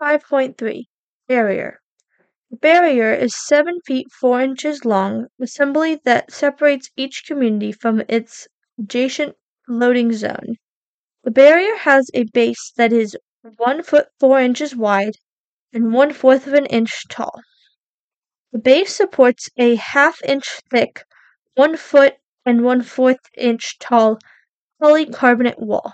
5.3 Barrier The barrier is 7 feet 4 inches long assembly that separates each community from its adjacent loading zone. The barrier has a base that is 1 foot 4 inches wide and 1 fourth of an inch tall. The base supports a half inch thick, 1 foot and 1 fourth inch tall polycarbonate wall.